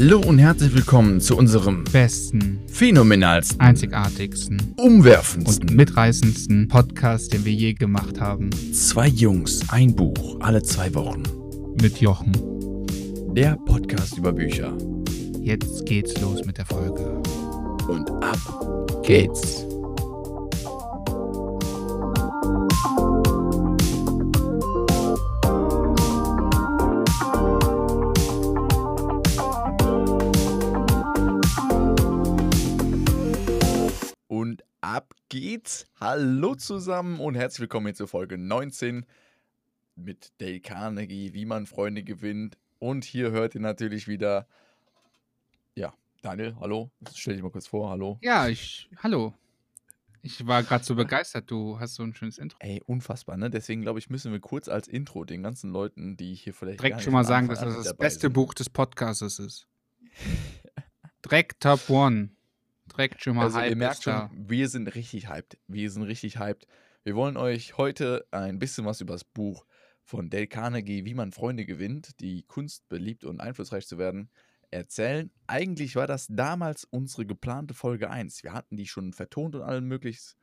Hallo und herzlich willkommen zu unserem besten, phänomenalsten, einzigartigsten umwerfendsten und mitreißendsten Podcast, den wir je gemacht haben. Zwei Jungs, ein Buch, alle zwei Wochen. Mit Jochen. Der Podcast über Bücher. Jetzt geht's los mit der Folge. Und ab geht's. Geht's. Hallo zusammen und herzlich willkommen hier zur Folge 19 mit Dale Carnegie, wie man Freunde gewinnt. Und hier hört ihr natürlich wieder, ja, Daniel, hallo. Stell dich mal kurz vor, hallo. Ja, ich. Hallo. Ich war gerade so begeistert, du hast so ein schönes Intro. Ey, unfassbar, ne? Deswegen glaube ich, müssen wir kurz als Intro den ganzen Leuten, die hier vielleicht. gar Direkt nicht schon mal sagen, dass das das beste sind. Buch des Podcasts ist. Direkt Top One. Direkt schon mal Also, ihr merkt schon, da. wir sind richtig hyped. Wir sind richtig hyped. Wir wollen euch heute ein bisschen was über das Buch von Dale Carnegie, Wie man Freunde gewinnt, die Kunst beliebt und einflussreich zu werden, erzählen. Eigentlich war das damals unsere geplante Folge 1. Wir hatten die schon vertont und allem mögliches,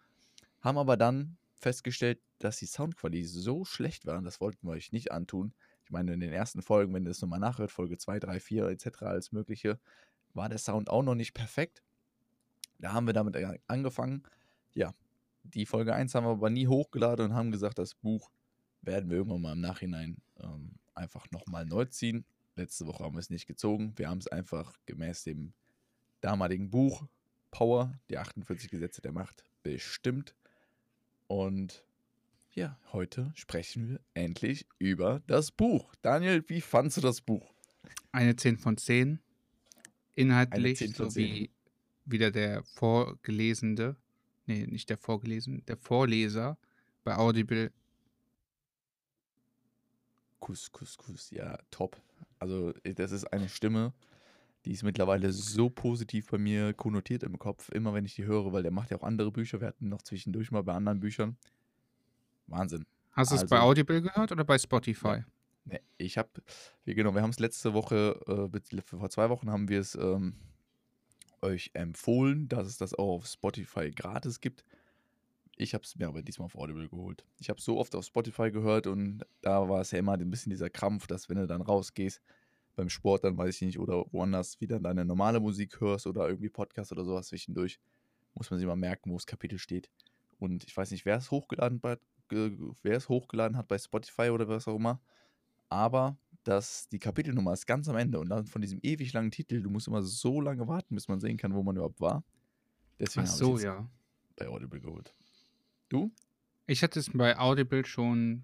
haben aber dann festgestellt, dass die Soundqualität so schlecht war, das wollten wir euch nicht antun. Ich meine, in den ersten Folgen, wenn ihr das nochmal nachhört, Folge 2, 3, 4 etc., alles Mögliche, war der Sound auch noch nicht perfekt. Da haben wir damit angefangen. Ja, die Folge 1 haben wir aber nie hochgeladen und haben gesagt, das Buch werden wir irgendwann mal im Nachhinein ähm, einfach nochmal neu ziehen. Letzte Woche haben wir es nicht gezogen. Wir haben es einfach gemäß dem damaligen Buch Power, die 48 Gesetze der Macht, bestimmt. Und ja, heute sprechen wir endlich über das Buch. Daniel, wie fandst du das Buch? Eine 10 von 10. Inhaltlich 10 von sowie wieder der Vorgelesene, nee, nicht der Vorgelesene, der Vorleser bei Audible. Kuss, Kuss, Kuss, ja, top. Also, äh, das ist eine Stimme, die ist mittlerweile so positiv bei mir konnotiert im Kopf, immer wenn ich die höre, weil der macht ja auch andere Bücher. Wir hatten noch zwischendurch mal bei anderen Büchern. Wahnsinn. Hast du es bei Also- Audible gehört oder bei Spotify? Ne, ich habe, genau, wir haben es letzte Woche, äh, vor zwei Wochen haben wir es ähm, euch empfohlen, dass es das auch auf Spotify gratis gibt. Ich habe es mir aber diesmal auf Audible geholt. Ich habe so oft auf Spotify gehört und da war es ja immer ein bisschen dieser Krampf, dass wenn du dann rausgehst beim Sport, dann weiß ich nicht, oder woanders wieder deine normale Musik hörst oder irgendwie Podcast oder sowas zwischendurch, muss man sich mal merken, wo das Kapitel steht. Und ich weiß nicht, wer es hochgeladen, wer es hochgeladen hat bei Spotify oder was auch immer aber dass die Kapitelnummer ist ganz am Ende und dann von diesem ewig langen Titel, du musst immer so lange warten, bis man sehen kann, wo man überhaupt war. Deswegen Ach so, ja. bei Audible geholt. Du? Ich hatte es bei Audible schon,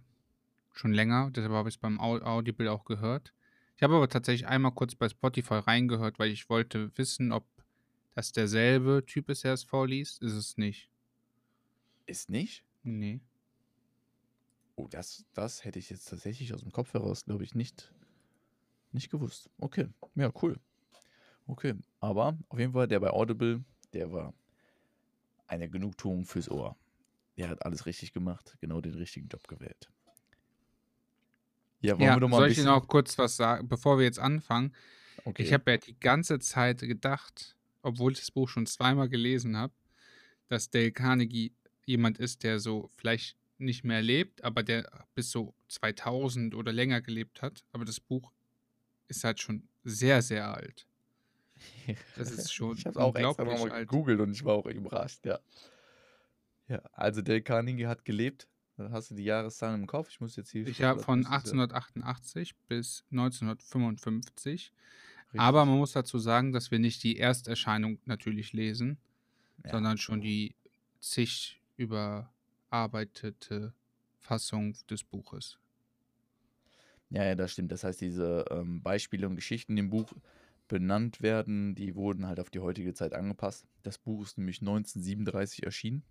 schon länger, deshalb habe ich es beim Au Audible auch gehört. Ich habe aber tatsächlich einmal kurz bei Spotify reingehört, weil ich wollte wissen, ob das derselbe Typ ist, der es vorliest. Ist es nicht. Ist nicht? Nee. Oh, das, das hätte ich jetzt tatsächlich aus dem Kopf heraus, glaube ich, nicht, nicht gewusst. Okay, ja, cool. Okay, aber auf jeden Fall der bei Audible, der war eine Genugtuung fürs Ohr. Der hat alles richtig gemacht, genau den richtigen Job gewählt. Ja, wollen Ja, wir doch mal soll ein ich bisschen... auch kurz was sagen, bevor wir jetzt anfangen? Okay. Ich habe ja die ganze Zeit gedacht, obwohl ich das Buch schon zweimal gelesen habe, dass Dale Carnegie jemand ist, der so vielleicht nicht mehr lebt, aber der bis so 2000 oder länger gelebt hat. Aber das Buch ist halt schon sehr, sehr alt. Das ist schon Ich habe auch extra nochmal alt. gegoogelt und ich war auch überrascht, ja. Ja, also Dale Carnegie hat gelebt. Dann hast du die Jahreszahlen im Kopf. Ich muss jetzt hier. Ich habe von das müsste ja 1888 bis 1955. richtig- Aber man muss dazu sagen, dass wir nicht die Ersterscheinung natürlich lesen, Ja. sondern schon die zig überarbeitete Fassung des Buches. Ja, ja, das stimmt. Das heißt, diese ähm, Beispiele und Geschichten, die im Buch benannt werden, die wurden halt auf die heutige Zeit angepasst. Das Buch ist nämlich 1937 erschienen.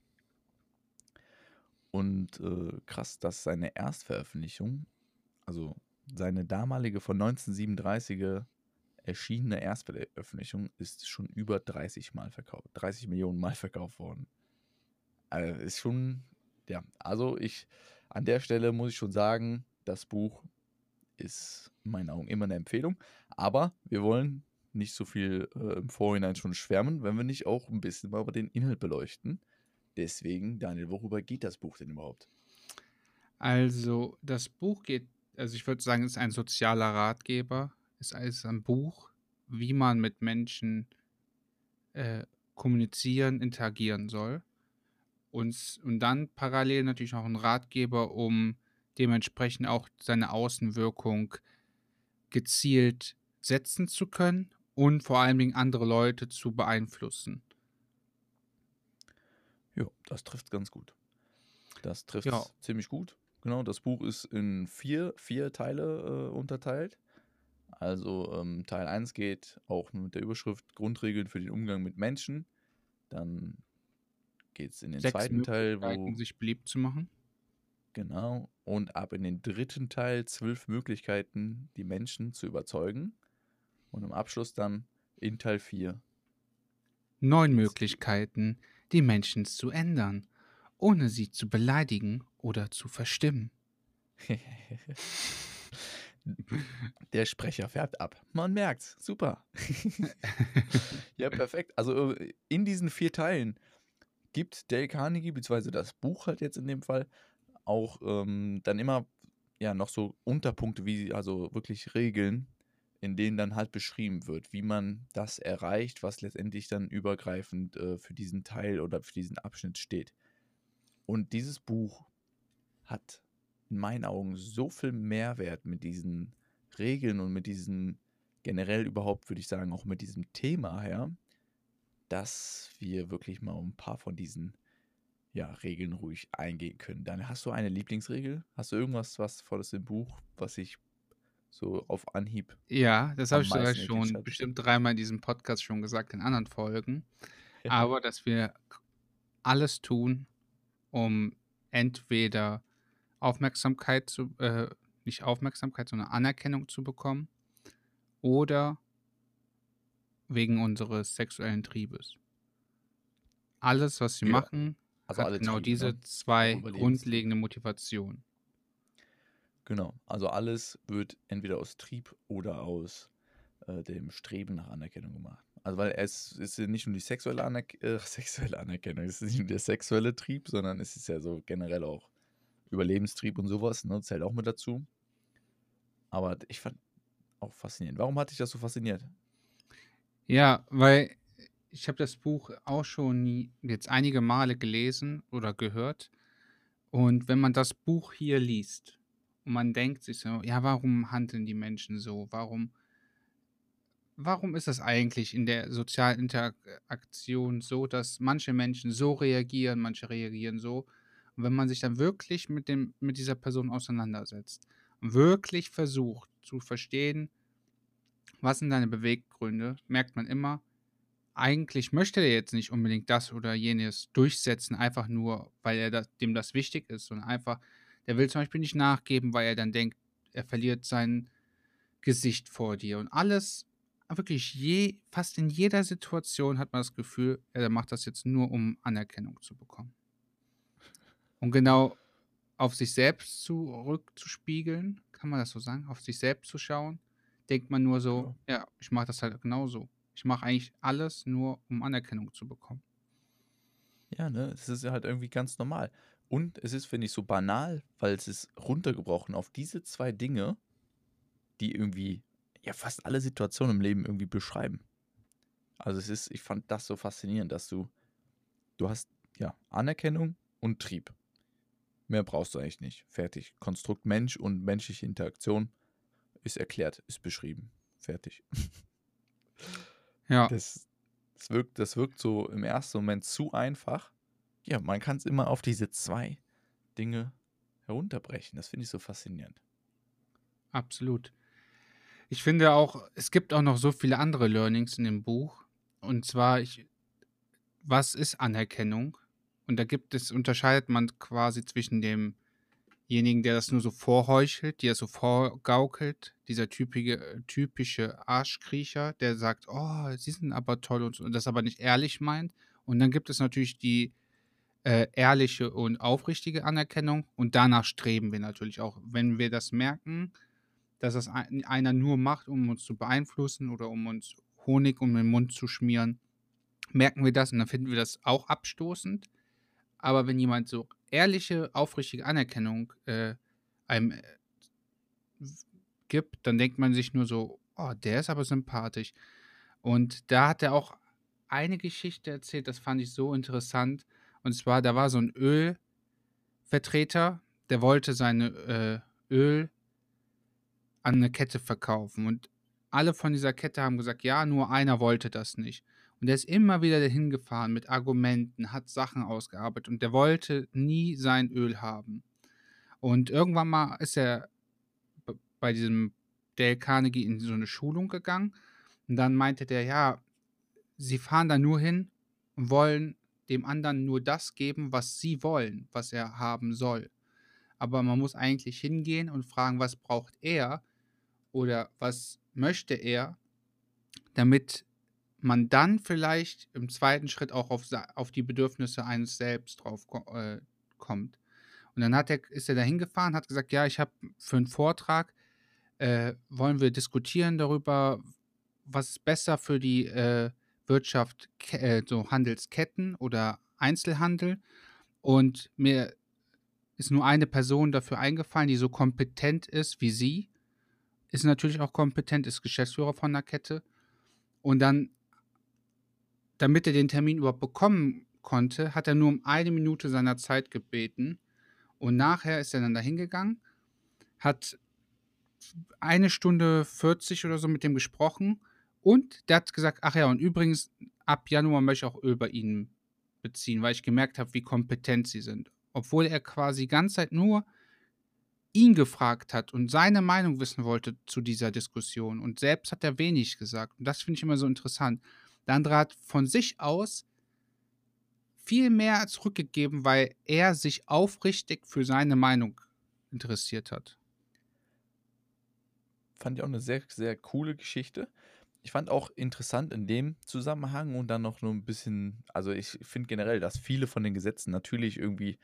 Und äh, krass, dass seine Erstveröffentlichung, also seine damalige von 1937 erschienene Erstveröffentlichung, ist schon über 30 Mal verkauft, 30 Millionen Mal verkauft worden. Also ist schon, ja, also ich, an der Stelle muss ich schon sagen, das Buch ist in meinen Augen immer eine Empfehlung. Aber wir wollen nicht so viel äh, im Vorhinein schon schwärmen, wenn wir nicht auch ein bisschen mal über den Inhalt beleuchten. Deswegen, Daniel, worüber geht das Buch denn überhaupt? Also, das Buch geht, also ich würde sagen, es ist ein sozialer Ratgeber. Es ist ein Buch, wie man mit Menschen äh, kommunizieren, interagieren soll. Und, und dann parallel natürlich auch ein Ratgeber, um dementsprechend auch seine Außenwirkung gezielt setzen zu können und vor allen Dingen andere Leute zu beeinflussen. Ja, das trifft ganz gut. Das trifft Ja. ziemlich gut. Genau, das Buch ist in vier, vier Teile äh, unterteilt. Also ähm, Teil 1 geht auch mit der Überschrift Grundregeln für den Umgang mit Menschen. Dann geht es in den Sechs zweiten Teil, wo sich beliebt zu machen. Genau. Und ab in den dritten Teil zwölf Möglichkeiten, die Menschen zu überzeugen. Und im Abschluss dann in Teil 4. Neun Möglichkeiten, die Menschen zu ändern, ohne sie zu beleidigen oder zu verstimmen. Der Sprecher färbt ab. Man merkt's. Super. ja, perfekt. Also äh, in diesen vier Teilen gibt Dale Carnegie, beziehungsweise das Buch halt jetzt in dem Fall, auch ähm, dann immer ja noch so Unterpunkte, wie also wirklich Regeln, in denen dann halt beschrieben wird, wie man das erreicht, was letztendlich dann übergreifend äh, für diesen Teil oder für diesen Abschnitt steht. Und dieses Buch hat in meinen Augen so viel Mehrwert mit diesen Regeln und mit diesem generell überhaupt, würde ich sagen, auch mit diesem Thema her, dass wir wirklich mal ein paar von diesen ja, Regeln ruhig eingehen können. Dann hast du eine Lieblingsregel? Hast du irgendwas, was vor dem Buch, was ich so auf Anhieb Ja, das habe ich sogar schon hat. bestimmt dreimal in diesem Podcast schon gesagt, in anderen Folgen. Aber dass wir alles tun, um entweder Aufmerksamkeit zu, äh, nicht Aufmerksamkeit, sondern Anerkennung zu bekommen oder wegen unseres sexuellen Triebes. Alles, was wir Ja, machen, also hat genau Triebe, diese ne? zwei grundlegende Motivationen. Genau, also alles wird entweder aus Trieb oder aus äh, dem Streben nach Anerkennung gemacht. Also weil es ist ja nicht nur die sexuelle, Anerk äh, sexuelle Anerkennung, es ist nicht nur der sexuelle Trieb, sondern es ist ja so generell auch Überlebenstrieb und sowas, ne? Zählt auch mit dazu. Aber ich fand auch faszinierend. Warum hat dich das so fasziniert? Ja, weil ich habe das Buch auch schon jetzt einige Male gelesen oder gehört. Und wenn man das Buch hier liest und man denkt sich so, ja, warum handeln die Menschen so? Warum, warum ist das eigentlich in der sozialen Interaktion so, dass manche Menschen so reagieren, manche reagieren so? Und wenn man sich dann wirklich mit, dem, mit dieser Person auseinandersetzt, wirklich versucht zu verstehen, was sind deine Beweggründe, merkt man immer, eigentlich möchte er jetzt nicht unbedingt das oder jenes durchsetzen, einfach nur, weil er das, dem das wichtig ist, sondern einfach, der will zum Beispiel nicht nachgeben, weil er dann denkt, er verliert sein Gesicht vor dir. Und alles, wirklich je, fast in jeder Situation hat man das Gefühl, er macht das jetzt nur, um Anerkennung zu bekommen. Und genau auf sich selbst zurückzuspiegeln, kann man das so sagen, auf sich selbst zu schauen, denkt man nur so, ja, ich mache das halt genauso. Ich mache eigentlich alles nur, um Anerkennung zu bekommen. Ja, ne, es ist ja halt irgendwie ganz normal. Und es ist, finde ich, so banal, weil es ist runtergebrochen auf diese zwei Dinge, die irgendwie ja fast alle Situationen im Leben irgendwie beschreiben. Also es ist, ich fand das so faszinierend, dass du, du hast ja Anerkennung und Trieb. Mehr brauchst du eigentlich nicht. Fertig. Konstrukt Mensch und menschliche Interaktion ist erklärt, ist beschrieben. Fertig. Ja, Das, das, wirkt, das wirkt so im ersten Moment zu einfach. Ja, man kann es immer auf diese zwei Dinge herunterbrechen. Das finde ich so faszinierend. absolut. Ich finde auch, es gibt auch noch so viele andere Learnings in dem Buch. Und zwar, ich, was ist Anerkennung? Und da gibt es, unterscheidet man quasi zwischen demjenigen, der das nur so vorheuchelt, das so vorgaukelt, dieser typische, typische Arschkriecher, der sagt, oh, sie sind aber toll und, und das aber nicht ehrlich meint. Und dann gibt es natürlich die äh, ehrliche und aufrichtige Anerkennung und danach streben wir natürlich auch. Wenn wir das merken, dass das ein, einer nur macht, um uns zu beeinflussen oder um uns Honig um den Mund zu schmieren, merken wir das und dann finden wir das auch abstoßend. Aber wenn jemand so ehrliche, aufrichtige Anerkennung äh, einem äh, gibt, dann denkt man sich nur so, oh, der ist aber sympathisch. Und da hat er auch eine Geschichte erzählt, das fand ich so interessant. Und zwar, da war so ein Ölvertreter, der wollte seine äh, Öl an eine Kette verkaufen. Und alle von dieser Kette haben gesagt, ja, nur einer wollte das nicht. Und der ist immer wieder dahin gefahren mit Argumenten, hat Sachen ausgearbeitet und der wollte nie sein Öl haben. Und irgendwann mal ist er bei diesem Dale Carnegie in so eine Schulung gegangen und dann meinte der, ja, sie fahren da nur hin und wollen dem anderen nur das geben, was sie wollen, was er haben soll. Aber man muss eigentlich hingehen und fragen, was braucht er oder was möchte er, damit man dann vielleicht im zweiten Schritt auch auf, auf die Bedürfnisse eines selbst drauf äh, kommt. Und dann hat er, ist er da hingefahren, hat gesagt, ja, ich habe für einen Vortrag, äh, wollen wir diskutieren darüber, was ist besser für die äh, Wirtschaft, äh, so Handelsketten oder Einzelhandel. Und mir ist nur eine Person dafür eingefallen, die so kompetent ist wie sie. Ist natürlich auch kompetent, ist Geschäftsführer von der Kette. Und dann damit er den Termin überhaupt bekommen konnte, hat er nur um eine Minute seiner Zeit gebeten. Und nachher ist er dann dahin gegangen, hat eine Stunde 40 oder so mit dem gesprochen und der hat gesagt, ach ja, und übrigens, ab Januar möchte ich auch Öl bei Ihnen beziehen, weil ich gemerkt habe, wie kompetent Sie sind. Obwohl er quasi die ganze Zeit nur ihn gefragt hat und seine Meinung wissen wollte zu dieser Diskussion. Und selbst hat er wenig gesagt. Und das finde ich immer so interessant. Der andere hat von sich aus viel mehr zurückgegeben, weil er sich aufrichtig für seine Meinung interessiert hat. Fand ich auch eine sehr, sehr coole Geschichte. Ich fand auch interessant in dem Zusammenhang und dann noch nur ein bisschen, also ich finde generell, dass viele von den Gesetzen natürlich irgendwie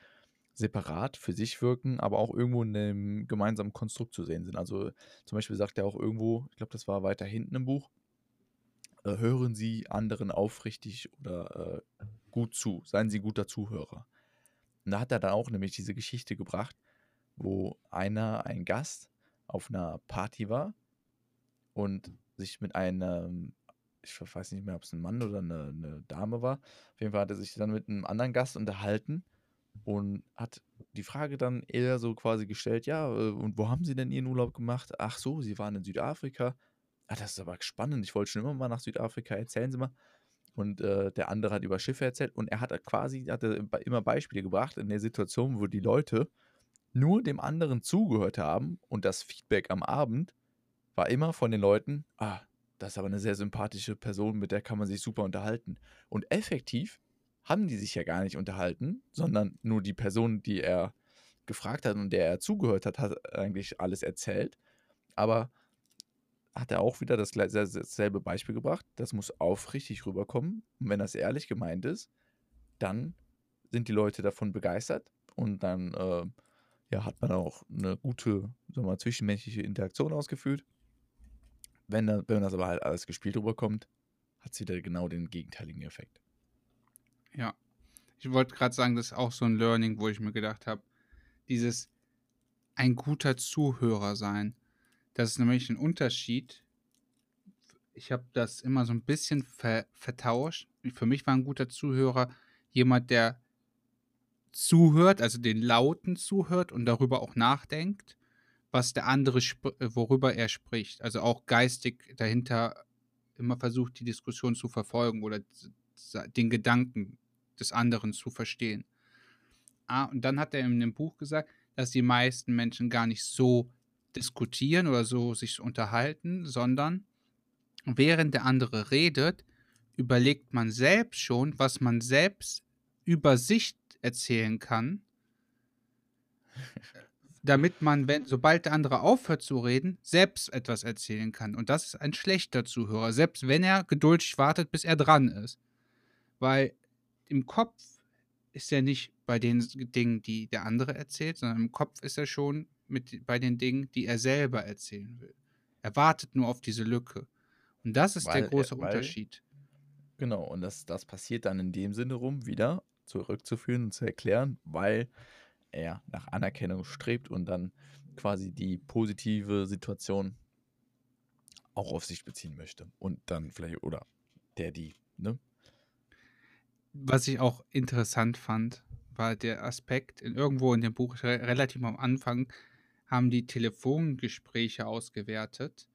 separat für sich wirken, aber auch irgendwo in einem gemeinsamen Konstrukt zu sehen sind. Also zum Beispiel sagt er auch irgendwo, ich glaube, das war weiter hinten im Buch, äh, hören Sie anderen aufrichtig oder äh, gut zu. Seien Sie guter Zuhörer. Und da hat er dann auch nämlich diese Geschichte gebracht, wo einer, ein Gast, auf einer Party war und sich mit einem, ich weiß nicht mehr, ob es ein Mann oder eine, eine Dame war, auf jeden Fall hat er sich dann mit einem anderen Gast unterhalten und hat die Frage dann eher so quasi gestellt, ja, äh, und wo haben Sie denn Ihren Urlaub gemacht? Ach so, Sie waren in Südafrika. Ah, das ist aber spannend. Ich wollte schon immer mal nach Südafrika. Erzählen Sie mal. Und äh, der andere hat über Schiffe erzählt. Und er hat quasi hatte immer Beispiele gebracht in der Situation, wo die Leute nur dem anderen zugehört haben. Und das Feedback am Abend war immer von den Leuten: Ah, das ist aber eine sehr sympathische Person, mit der kann man sich super unterhalten. Und effektiv haben die sich ja gar nicht unterhalten, sondern nur die Person, die er gefragt hat und der er zugehört hat, hat eigentlich alles erzählt. Aber hat er auch wieder das, dasselbe Beispiel gebracht. Das muss aufrichtig rüberkommen. Und wenn das ehrlich gemeint ist, dann sind die Leute davon begeistert und dann äh, ja, hat man auch eine gute sagen wir, zwischenmenschliche Interaktion ausgeführt. Wenn, wenn das aber halt alles gespielt rüberkommt, hat es wieder genau den gegenteiligen Effekt. Ja, ich wollte gerade sagen, das ist auch so ein Learning, wo ich mir gedacht habe, dieses ein guter Zuhörer sein das ist nämlich ein Unterschied. Ich habe das immer so ein bisschen ver vertauscht. Für mich war ein guter Zuhörer jemand, der zuhört, also den Lauten zuhört und darüber auch nachdenkt, was der andere, worüber er spricht. Also auch geistig dahinter immer versucht, die Diskussion zu verfolgen oder den Gedanken des anderen zu verstehen. Ah, und dann hat er in dem Buch gesagt, dass die meisten Menschen gar nicht so diskutieren oder so sich unterhalten, sondern während der andere redet, überlegt man selbst schon, was man selbst über sich erzählen kann, damit man, wenn, sobald der andere aufhört zu reden, selbst etwas erzählen kann. Und das ist ein schlechter Zuhörer, selbst wenn er geduldig wartet, bis er dran ist. Weil im Kopf ist er nicht bei den Dingen, die der andere erzählt, sondern im Kopf ist er schon mit, bei den Dingen, die er selber erzählen will. Er wartet nur auf diese Lücke. Und das ist der Weil er große weil Unterschied. genau, und das das passiert dann in dem Sinne rum wieder zurückzuführen und zu erklären, weil er nach Anerkennung strebt und dann quasi die positive Situation auch auf sich beziehen möchte und dann vielleicht oder der die, ne? Was ich auch interessant fand, war der Aspekt, in, irgendwo in dem Buch, re relativ am Anfang, haben die Telefongespräche ausgewertet.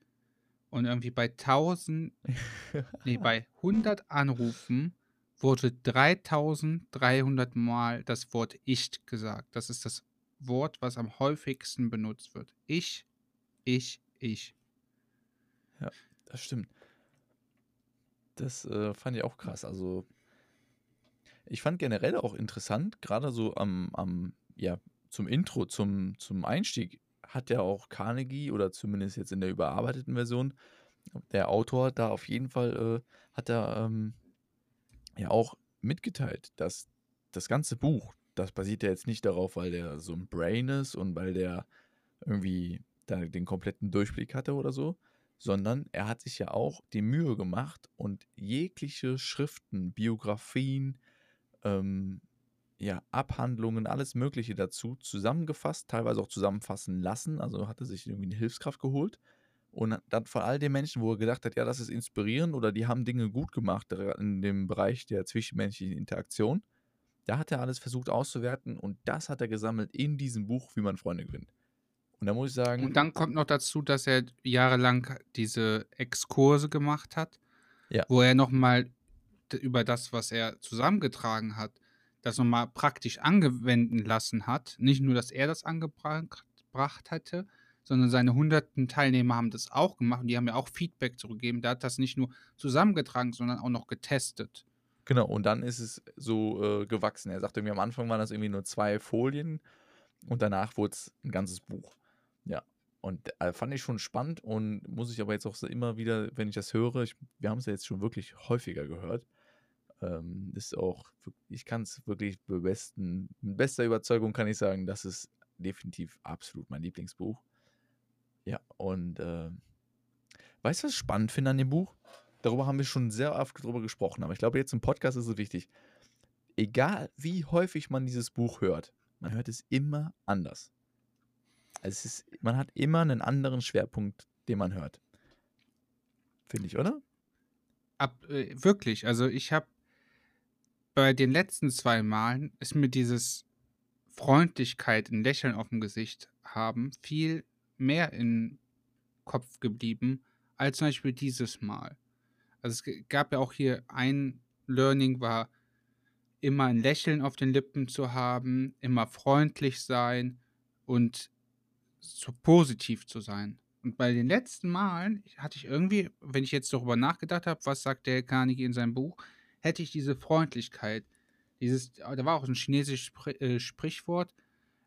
Und irgendwie bei 1000, nee, bei 100 Anrufen wurde 3300 Mal das Wort Ich gesagt. Das ist das Wort, was am häufigsten benutzt wird. Ich, ich, ich. Ja, das stimmt. Das äh, fand ich auch krass. Also, ich fand generell auch interessant, gerade so am, am, ja, zum Intro, zum, zum Einstieg, hat ja auch Carnegie oder zumindest jetzt in der überarbeiteten Version, der Autor da auf jeden Fall, äh, hat er ähm, ja auch mitgeteilt, dass das ganze Buch, das basiert ja jetzt nicht darauf, weil der so ein Brain ist und weil der irgendwie da den kompletten Durchblick hatte oder so, sondern er hat sich ja auch die Mühe gemacht und jegliche Schriften, Biografien, ähm, ja, Abhandlungen, alles Mögliche dazu zusammengefasst, teilweise auch zusammenfassen lassen. Also hat er sich irgendwie eine Hilfskraft geholt. Und dann von all den Menschen, wo er gedacht hat, ja, das ist inspirierend oder die haben Dinge gut gemacht in dem Bereich der zwischenmenschlichen Interaktion, da hat er alles versucht auszuwerten und das hat er gesammelt in diesem Buch, wie man Freunde gewinnt. Und da muss ich sagen. Und dann kommt noch dazu, dass er jahrelang diese Exkurse gemacht hat, Ja. wo er nochmal über das, was er zusammengetragen hat, das nochmal praktisch angewenden lassen hat. Nicht nur, dass er das angebracht hatte, sondern seine hunderten Teilnehmer haben das auch gemacht und die haben ja auch Feedback zurückgegeben. Der hat das nicht nur zusammengetragen, sondern auch noch getestet. Genau, und dann ist es so äh, gewachsen. Er sagte irgendwie, am Anfang waren das irgendwie nur zwei Folien und danach wurde es ein ganzes Buch. Ja, und äh, fand ich schon spannend und muss ich aber jetzt auch so immer wieder, wenn ich das höre, ich, wir haben es ja jetzt schon wirklich häufiger gehört, ähm, ist auch, ich kann es wirklich besten, mit bester Überzeugung kann ich sagen, das ist definitiv absolut mein Lieblingsbuch. Ja, und äh, weißt du, was ich spannend finde an dem Buch? Darüber haben wir schon sehr oft drüber gesprochen, aber ich glaube, jetzt im Podcast ist es wichtig. Egal wie häufig man dieses Buch hört, man hört es immer anders. Also es ist, man hat immer einen anderen Schwerpunkt, den man hört. Finde ich, oder? Ab, äh, wirklich, also ich habe bei den letzten zwei Malen ist mir dieses Freundlichkeit, ein Lächeln auf dem Gesicht haben, viel mehr im Kopf geblieben als zum Beispiel dieses Mal. Also es gab ja auch hier ein Learning war immer ein Lächeln auf den Lippen zu haben, immer freundlich sein und so positiv zu sein. Und bei den letzten Malen hatte ich irgendwie, wenn ich jetzt darüber nachgedacht habe, was sagt der Carnegie in seinem Buch, hätte ich diese Freundlichkeit, dieses, da war auch ein chinesisches Spr äh, Sprichwort,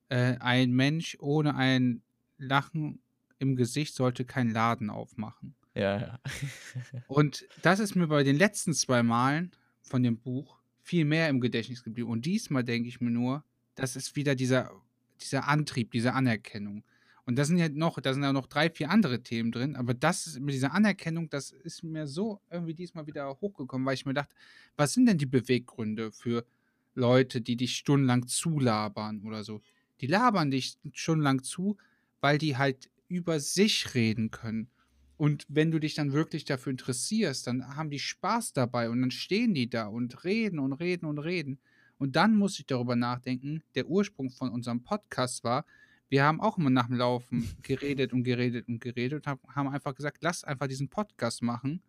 äh, ein Mensch ohne ein Lachen im Gesicht sollte keinen Laden aufmachen. Ja, ja. Und das ist mir bei den letzten zwei Malen von dem Buch viel mehr im Gedächtnis geblieben. Und diesmal denke ich mir nur, das ist wieder dieser, dieser Antrieb, diese Anerkennung. Und da sind ja noch, da sind ja noch drei, vier andere Themen drin, aber das mit dieser Anerkennung, das ist mir so irgendwie diesmal wieder hochgekommen, weil ich mir dachte, was sind denn die Beweggründe für Leute, die dich stundenlang zulabern oder so? Die labern dich stundenlang zu, weil die halt über sich reden können. Und wenn du dich dann wirklich dafür interessierst, dann haben die Spaß dabei und dann stehen die da und reden und reden und reden. Und dann muss ich darüber nachdenken, der Ursprung von unserem Podcast war, wir haben auch immer nach dem Laufen geredet und geredet und geredet und haben einfach gesagt, lass einfach diesen Podcast machen.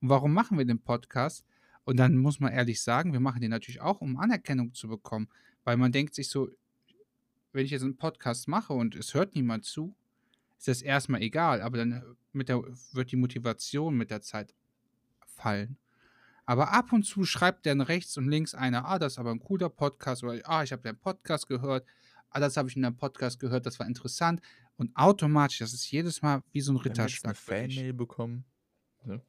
Und warum machen wir den Podcast? Und dann muss man ehrlich sagen, wir machen den natürlich auch, um Anerkennung zu bekommen, weil man denkt sich so, wenn ich jetzt einen Podcast mache und es hört niemand zu, ist das erstmal egal, aber dann mit der, wird die Motivation mit der Zeit fallen. Aber ab und zu schreibt dann rechts und links einer, ah, das ist aber ein cooler Podcast oder ah, ich habe deinen Podcast gehört, ah, das habe ich in deinem Podcast gehört, das war interessant und automatisch, das ist jedes Mal wie so ein Ritterschlag. Eine Fanmail bekommen. Ne?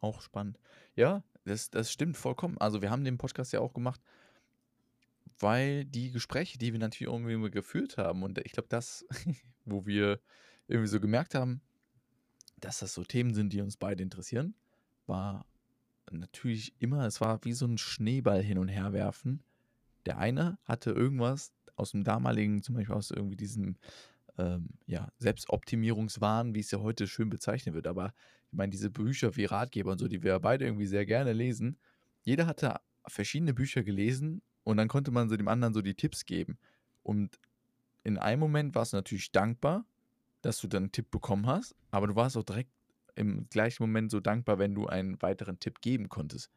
Auch spannend. Ja, das, das stimmt vollkommen. Also wir haben den Podcast ja auch gemacht, weil die Gespräche, die wir natürlich irgendwie geführt haben und ich glaube, das, wo wir irgendwie so gemerkt haben, dass das so Themen sind, die uns beide interessieren, war natürlich immer, es war wie so ein Schneeball hin und her werfen. Der eine hatte irgendwas aus dem damaligen, zum Beispiel aus irgendwie diesem ähm, ja, Selbstoptimierungswahn, wie es ja heute schön bezeichnet wird. Aber ich meine, diese Bücher wie Ratgeber und so, die wir beide irgendwie sehr gerne lesen, jeder hatte verschiedene Bücher gelesen und dann konnte man so dem anderen so die Tipps geben. Und in einem Moment warst du natürlich dankbar, dass du dann einen Tipp bekommen hast, aber du warst auch direkt im gleichen Moment so dankbar, wenn du einen weiteren Tipp geben konntest.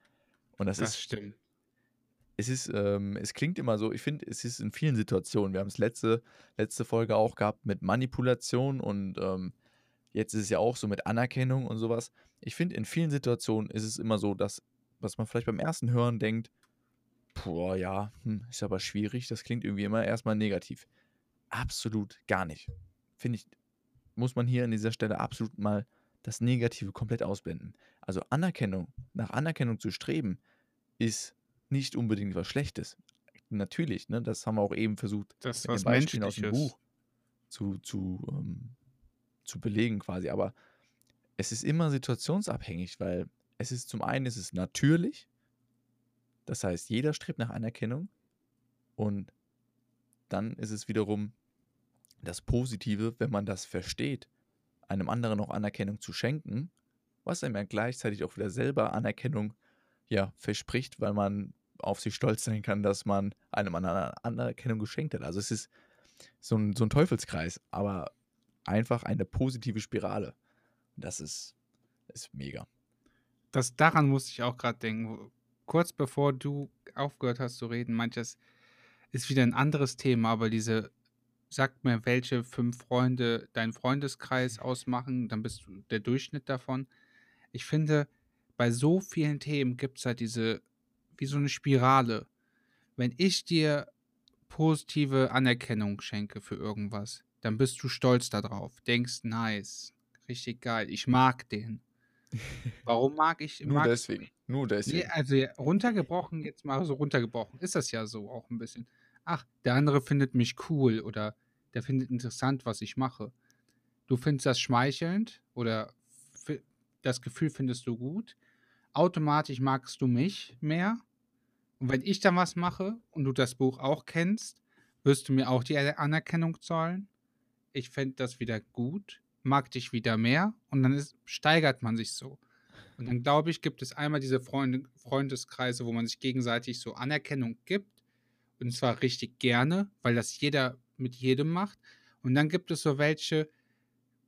Und das, Das ist, stimmt. Es ist, ähm, es klingt immer so, ich finde, es ist in vielen Situationen, wir haben es letzte, letzte Folge auch gehabt mit Manipulation und ähm, jetzt ist es ja auch so mit Anerkennung und sowas. Ich finde, in vielen Situationen ist es immer so, dass, was man vielleicht beim ersten Hören denkt, boah, ja, hm, ist aber schwierig, das klingt irgendwie immer erstmal negativ. Absolut gar nicht. Finde ich, muss man hier an dieser Stelle absolut mal das Negative komplett ausblenden. Also Anerkennung, nach Anerkennung zu streben, ist nicht unbedingt was Schlechtes. Natürlich, ne, das haben wir auch eben versucht Das mit was den Beispielen aus dem. Buch zu, zu, ähm, zu belegen quasi. Aber es ist immer situationsabhängig, weil es ist zum einen ist es natürlich, das heißt, jeder strebt nach Anerkennung und dann ist es wiederum das Positive, wenn man das versteht, einem anderen auch Anerkennung zu schenken, was einem ja gleichzeitig auch wieder selber Anerkennung ja, verspricht, weil man auf sich stolz sein kann, dass man einem anderen Anerkennung geschenkt hat. Also es ist so ein, so ein Teufelskreis, aber einfach eine positive Spirale. Und das ist, ist mega. Das, daran musste ich auch gerade denken. Kurz bevor du aufgehört hast zu reden, manches ist wieder ein anderes Thema, aber diese, sag mir, welche fünf Freunde deinen Freundeskreis ausmachen, dann bist du der Durchschnitt davon. Ich finde, bei so vielen Themen gibt es halt diese, wie so eine Spirale. Wenn ich dir positive Anerkennung schenke für irgendwas, dann bist du stolz darauf, denkst, nice, richtig geil, ich mag den. Warum mag ich Nur mag deswegen. Nur Nee, deswegen. also ja, runtergebrochen, jetzt mal so runtergebrochen, ist das ja so auch ein bisschen. Ach, der andere findet mich cool oder der findet interessant, was ich mache. Du findest das schmeichelnd oder das Gefühl findest du gut. Automatisch magst du mich mehr. Und wenn ich dann was mache und du das Buch auch kennst, wirst du mir auch die Anerkennung zollen. Ich fände das wieder gut, mag dich wieder mehr und dann ist, steigert man sich so. Und dann glaube ich, gibt es einmal diese Freunde, Freundeskreise, wo man sich gegenseitig so Anerkennung gibt. Und zwar richtig gerne, weil das jeder mit jedem macht. Und dann gibt es so welche,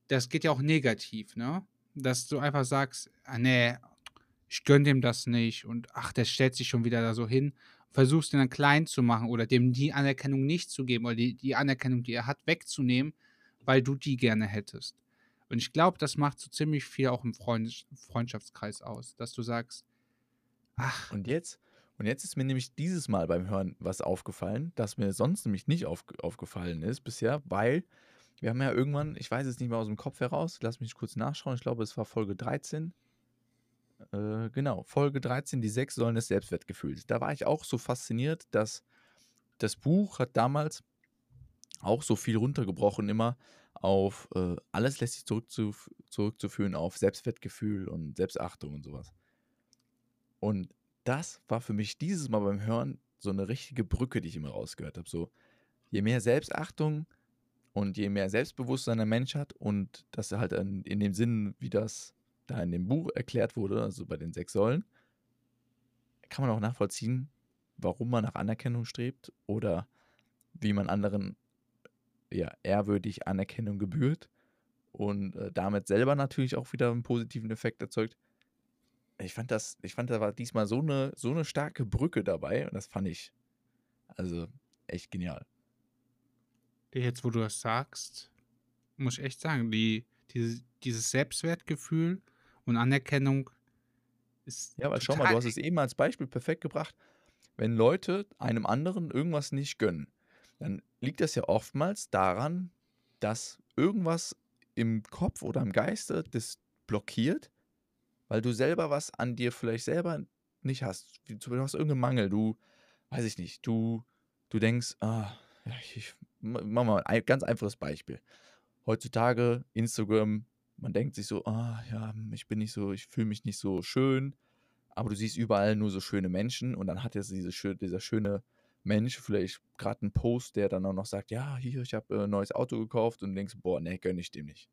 das geht ja auch negativ, ne? Dass du einfach sagst, ah, nee, ich gönn dem das nicht und ach, der stellt sich schon wieder da so hin. Versuchst ihn dann klein zu machen oder dem die Anerkennung nicht zu geben oder die, die Anerkennung, die er hat, wegzunehmen, weil du die gerne hättest. Und ich glaube, das macht so ziemlich viel auch im Freund Freundschaftskreis aus, dass du sagst, ach, Und jetzt, und jetzt ist mir nämlich dieses Mal beim Hören was aufgefallen, das mir sonst nämlich nicht auf, aufgefallen ist bisher, weil wir haben ja irgendwann, ich weiß es nicht mehr aus dem Kopf heraus, lass mich kurz nachschauen, ich glaube, es war Folge 13. Äh, genau, Folge 13, die sechs Säulen des Selbstwertgefühls. Da war ich auch so fasziniert, dass das Buch hat damals auch so viel runtergebrochen, immer auf äh, alles lässt sich zurückzuf zurückzuführen auf Selbstwertgefühl und Selbstachtung und sowas. Und das war für mich dieses Mal beim Hören so eine richtige Brücke, die ich immer rausgehört habe. So, je mehr Selbstachtung und je mehr Selbstbewusstsein ein Mensch hat und das halt in, in dem Sinn, wie das da in dem Buch erklärt wurde, also bei den sechs Säulen, kann man auch nachvollziehen, warum man nach Anerkennung strebt oder wie man anderen ja, ehrwürdig Anerkennung gebührt und äh, damit selber natürlich auch wieder einen positiven Effekt erzeugt. Ich fand das, ich fand, da war diesmal so eine, so eine starke Brücke dabei und das fand ich also echt genial. jetzt wo du das sagst, muss ich echt sagen, die, diese, dieses Selbstwertgefühl und Anerkennung ist. Ja, weil schau mal, du hast es eben als Beispiel perfekt gebracht. Wenn Leute einem anderen irgendwas nicht gönnen, dann liegt das ja oftmals daran, dass irgendwas im Kopf oder im Geiste das blockiert, weil du selber was an dir vielleicht selber nicht hast. Du hast irgendeinen Mangel, du, weiß ich nicht, du, du denkst, ah, ich, ich mach mal ein ganz einfaches Beispiel. Heutzutage Instagram man denkt sich so, ah ja, ich bin nicht so, ich fühle mich nicht so schön, aber du siehst überall nur so schöne Menschen und dann hat jetzt diese, dieser schöne Mensch vielleicht gerade einen Post, der dann auch noch sagt, ja, hier, ich habe äh, ein neues Auto gekauft und denkst, boah, nee, gönn ich dem nicht.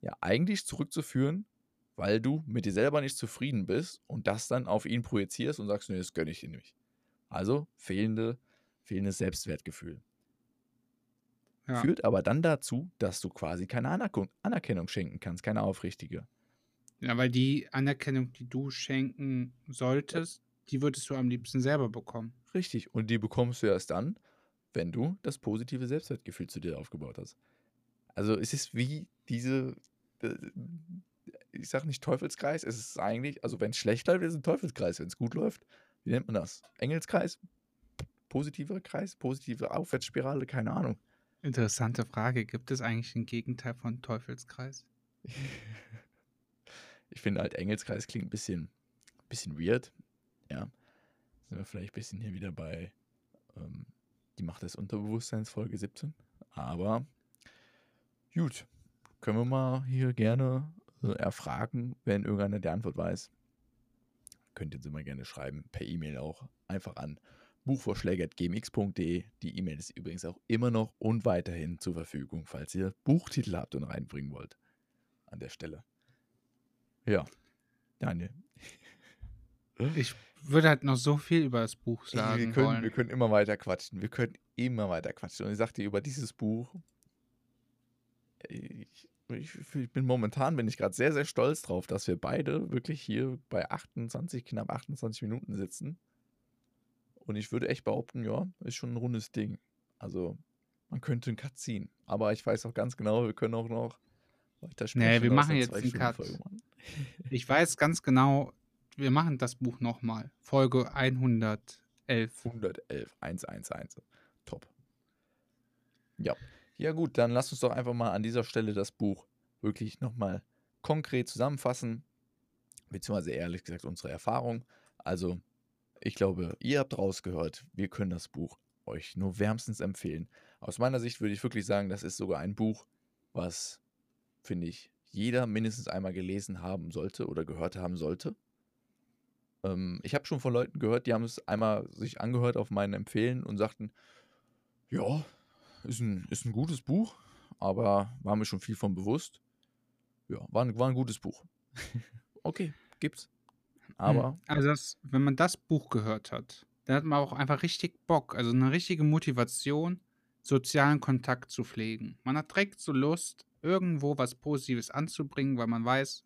Ja, eigentlich zurückzuführen, weil du mit dir selber nicht zufrieden bist und das dann auf ihn projizierst und sagst, nee, das gönn ich ihm nicht. Also fehlende, fehlendes Selbstwertgefühl. Ja. Führt aber dann dazu, dass du quasi keine Anerkennung, Anerkennung schenken kannst, keine aufrichtige. ja, weil die Anerkennung, die du schenken solltest, die würdest du am liebsten selber bekommen. Richtig. Und die bekommst du erst dann, wenn du das positive Selbstwertgefühl zu dir aufgebaut hast. Also es ist wie diese, äh, ich sag nicht Teufelskreis, es ist eigentlich, also wenn es schlecht läuft, ist es ein Teufelskreis. Wenn es gut läuft, wie nennt man das? Engelskreis? Positiver Kreis? Positive Aufwärtsspirale? Keine Ahnung. Interessante Frage. Gibt es eigentlich ein Gegenteil von Teufelskreis? Ich finde halt Engelskreis klingt ein bisschen, bisschen weird. Ja. Sind wir vielleicht ein bisschen hier wieder bei ähm, die Macht des Unterbewusstseins, Folge 17. Aber gut, können wir mal hier gerne äh, erfragen, wenn irgendeiner die Antwort weiß. Könnt ihr uns immer gerne schreiben, per E-Mail auch. Einfach an buchvorschläge.gmx.de. Die E-Mail ist übrigens auch immer noch und weiterhin zur Verfügung, falls ihr Buchtitel habt und reinbringen wollt. An der Stelle. Ja, Daniel. Ich würde halt noch so viel über das Buch sagen wir, können, wollen. wir können immer weiter quatschen. Wir können immer weiter quatschen. Und ich sagte über dieses Buch, ich, ich, ich bin momentan bin ich gerade sehr, sehr stolz drauf, dass wir beide wirklich hier bei 28, knapp 28 Minuten sitzen. Und ich würde echt behaupten, ja, ist schon ein rundes Ding. Also, man könnte einen Cut ziehen. Aber ich weiß auch ganz genau, wir können auch noch weiter sprechen. Nee, wir machen jetzt einen Cut. Ich weiß ganz genau, wir machen das Buch nochmal. Folge 111. 111, 111. Top. Ja. Ja, gut, dann lass uns doch einfach mal an dieser Stelle das Buch wirklich nochmal konkret zusammenfassen. Beziehungsweise ehrlich gesagt unsere Erfahrung. Also, ich glaube, ihr habt rausgehört, wir können das Buch euch nur wärmstens empfehlen. Aus meiner Sicht würde ich wirklich sagen, das ist sogar ein Buch, was, finde ich, jeder mindestens einmal gelesen haben sollte oder gehört haben sollte. Ähm, ich habe schon von Leuten gehört, die haben es einmal sich angehört auf meinen Empfehlen und sagten, ja, ist ein, ist ein gutes Buch, aber war mir schon viel von bewusst. Ja, war ein, war ein gutes Buch. okay, gibt's. Aber Also, das, wenn man das Buch gehört hat, dann hat man auch einfach richtig Bock, also eine richtige Motivation, sozialen Kontakt zu pflegen. Man hat direkt so Lust, irgendwo was Positives anzubringen, weil man weiß,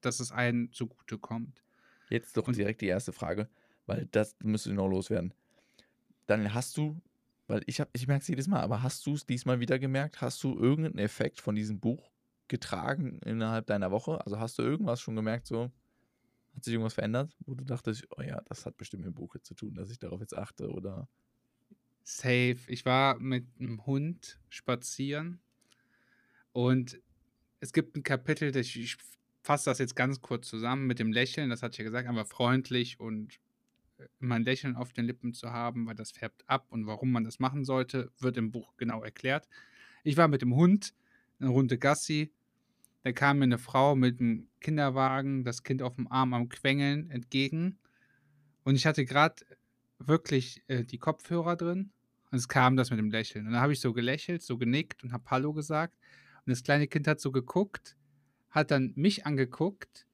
dass es einen zugutekommt. jetzt doch Und- direkt die erste Frage, weil das müsste noch loswerden. Dann hast du, weil ich ich merke es jedes Mal, aber hast du es diesmal wieder gemerkt? Hast du irgendeinen Effekt von diesem Buch getragen innerhalb deiner Woche? Also hast du irgendwas schon gemerkt, so hat sich irgendwas verändert, wo du dachtest, oh ja, das hat bestimmt mit dem Buch jetzt zu tun, dass ich darauf jetzt achte oder Safe. Ich war mit einem Hund spazieren und es gibt ein Kapitel, das ich, fasse das jetzt ganz kurz zusammen mit dem Lächeln, das hatte ich ja gesagt, einfach freundlich und äh, immer ein Lächeln auf den Lippen zu haben, weil das färbt ab und warum man das machen sollte, wird im Buch genau erklärt. Ich war mit dem Hund, eine Runde Gassi, da kam mir eine Frau mit einem Kinderwagen, das Kind auf dem Arm am Quengeln entgegen und ich hatte gerade wirklich äh, die Kopfhörer drin und es kam das mit dem Lächeln. Und dann habe ich so gelächelt, so genickt und habe Hallo gesagt. Und das kleine Kind hat so geguckt, hat dann mich angeguckt,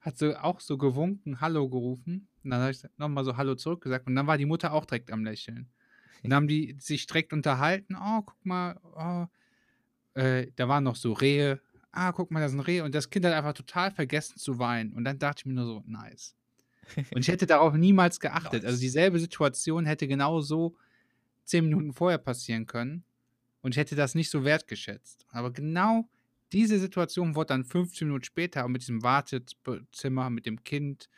hat so auch so gewunken, Hallo gerufen. Und dann habe ich nochmal so Hallo zurückgesagt. Und dann war die Mutter auch direkt am Lächeln. Und dann haben die sich direkt unterhalten. Oh, guck mal, oh. Äh, da waren noch so Rehe. Ah, guck mal, da sind Rehe. Und das Kind hat einfach total vergessen zu weinen. Und dann dachte ich mir nur so, nice. Und ich hätte darauf niemals geachtet. Also dieselbe Situation hätte genau so zehn Minuten vorher passieren können. Und ich hätte das nicht so wertgeschätzt. Aber genau diese Situation wurde dann 15 Minuten später mit diesem Wartezimmer, mit dem Kind,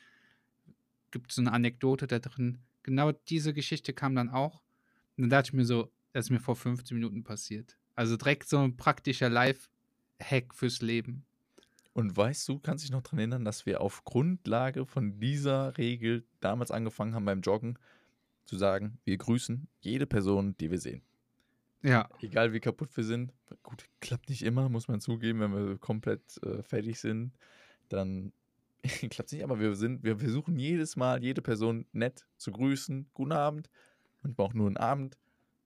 gibt es so eine Anekdote da drin. Genau diese Geschichte kam dann auch. Und dann dachte ich mir so, das ist mir vor 15 Minuten passiert. Also direkt so ein praktischer Live-Hack fürs Leben. Und weißt du, kannst dich noch daran erinnern, dass wir auf Grundlage von dieser Regel damals angefangen haben beim Joggen zu sagen, wir grüßen jede Person, die wir sehen. Ja, Egal wie kaputt wir sind, gut, klappt nicht immer, muss man zugeben, wenn wir komplett äh, fertig sind, dann klappt es nicht, aber wir sind, wir versuchen jedes Mal, jede Person nett zu grüßen, guten Abend, und auch nur einen Abend,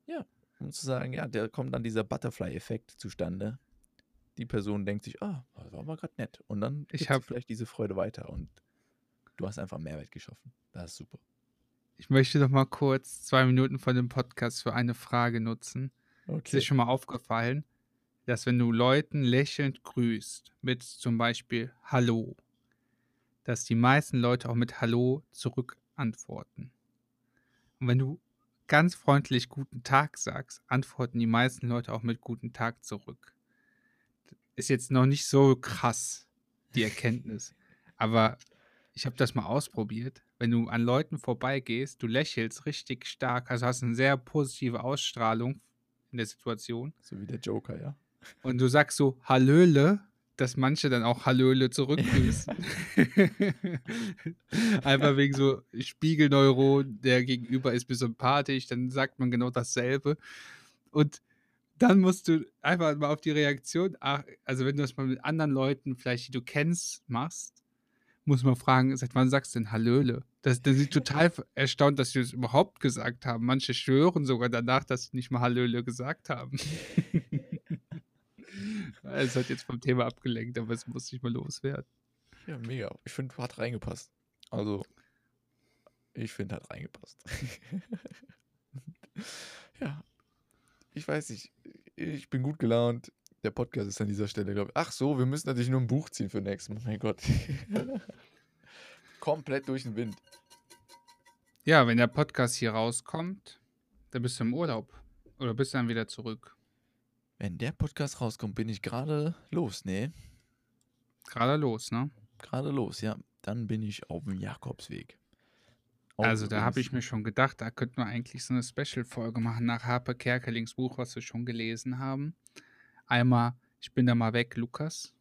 ja, um zu sagen, ja, da kommt dann dieser Butterfly-Effekt zustande. Die Person denkt sich, ah, das war mal gerade nett. Und dann Ich gibt hab- sie vielleicht diese Freude weiter und du hast einfach Mehrwert geschaffen. Das ist super. Ich möchte noch mal kurz zwei Minuten von dem Podcast für eine Frage nutzen. Ist dir schon mal aufgefallen, dass wenn du Leuten lächelnd grüßt, mit zum Beispiel Hallo, dass die meisten Leute auch mit Hallo zurück antworten. Und wenn du ganz freundlich Guten Tag sagst, antworten die meisten Leute auch mit Guten Tag zurück. Ist jetzt noch nicht so krass, die Erkenntnis. Aber ich habe das mal ausprobiert. Wenn du an Leuten vorbeigehst, du lächelst richtig stark, also hast eine sehr positive Ausstrahlung in der Situation So wie der Joker, ja. und du sagst so Hallöle, dass manche dann auch Hallöle zurückgrüßen. Einfach wegen so Spiegelneuron, der Gegenüber ist mir sympathisch, dann sagt man genau dasselbe. Und dann musst du einfach mal auf die Reaktion, ach, also wenn du das mal mit anderen Leuten, vielleicht die du kennst, machst, muss man fragen, seit wann sagst du denn Hallöle? Das, das sind total erstaunt, dass sie das überhaupt gesagt haben. Manche schwören sogar danach, dass sie nicht mal Hallöle gesagt haben. Es hat jetzt vom Thema abgelenkt, aber es muss nicht mal loswerden. Ja, mega. Ich finde, hat reingepasst. Also, ich finde, hat reingepasst. ja. Ich weiß nicht. Ich bin gut gelaunt. Der Podcast ist an dieser Stelle, glaube ich. Ach so, wir müssen natürlich nur ein Buch ziehen für nächstes Mal. Mein Gott. Komplett durch den Wind. Ja, wenn der Podcast hier rauskommt, dann bist du im Urlaub. Oder bist du dann wieder zurück. Wenn der Podcast rauskommt, bin ich gerade los. Nee, Gerade los, ne? gerade los, ja. Dann bin ich auf dem Jakobsweg. Auch Also da habe ich mir schon gedacht, da könnten wir eigentlich so eine Special-Folge machen nach Harpe Kerkelings Buch, was wir schon gelesen haben. Einmal Ich bin da mal weg, Lukas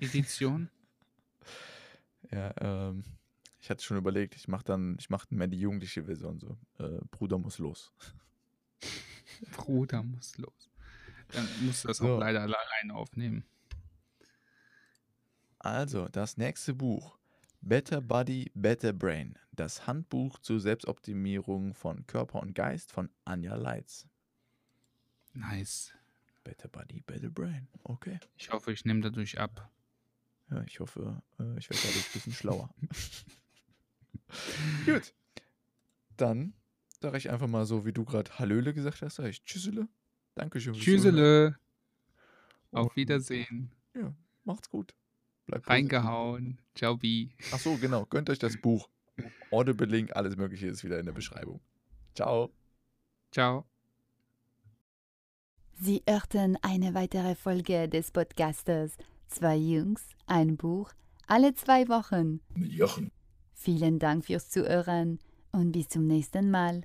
Edition. Ja, ähm, ich hatte schon überlegt, ich mache dann, ich mache mehr die jugendliche Version so. Äh, Bruder muss los. Bruder muss los. Dann musst du das So. auch leider allein aufnehmen. Also, das nächste Buch. Better Body, Better Brain. Das Handbuch zur Selbstoptimierung von Körper und Geist von Anja Leitz. Nice. Better Body, Better Brain. Okay. Ich hoffe, ich nehme dadurch ab. Ja, ich hoffe, äh, ich werde dadurch ein bisschen schlauer. Gut. Dann sage ich einfach mal so, wie du gerade Hallöle gesagt hast, sage ich Tschüssele. Dankeschön. Tschüssele. Auf Wiedersehen. Macht's gut. Bleibt positiv. Reingehauen. Ciao, Bi. Ach so, genau. Gönnt euch das Buch. Audible-Link, alles Mögliche ist wieder in der Beschreibung. Ciao. Ciao. Sie hörten eine weitere Folge des Podcasters Zwei Jungs, ein Buch, alle zwei Wochen. Mit Jochen. Vielen Dank fürs Zuhören und bis zum nächsten Mal.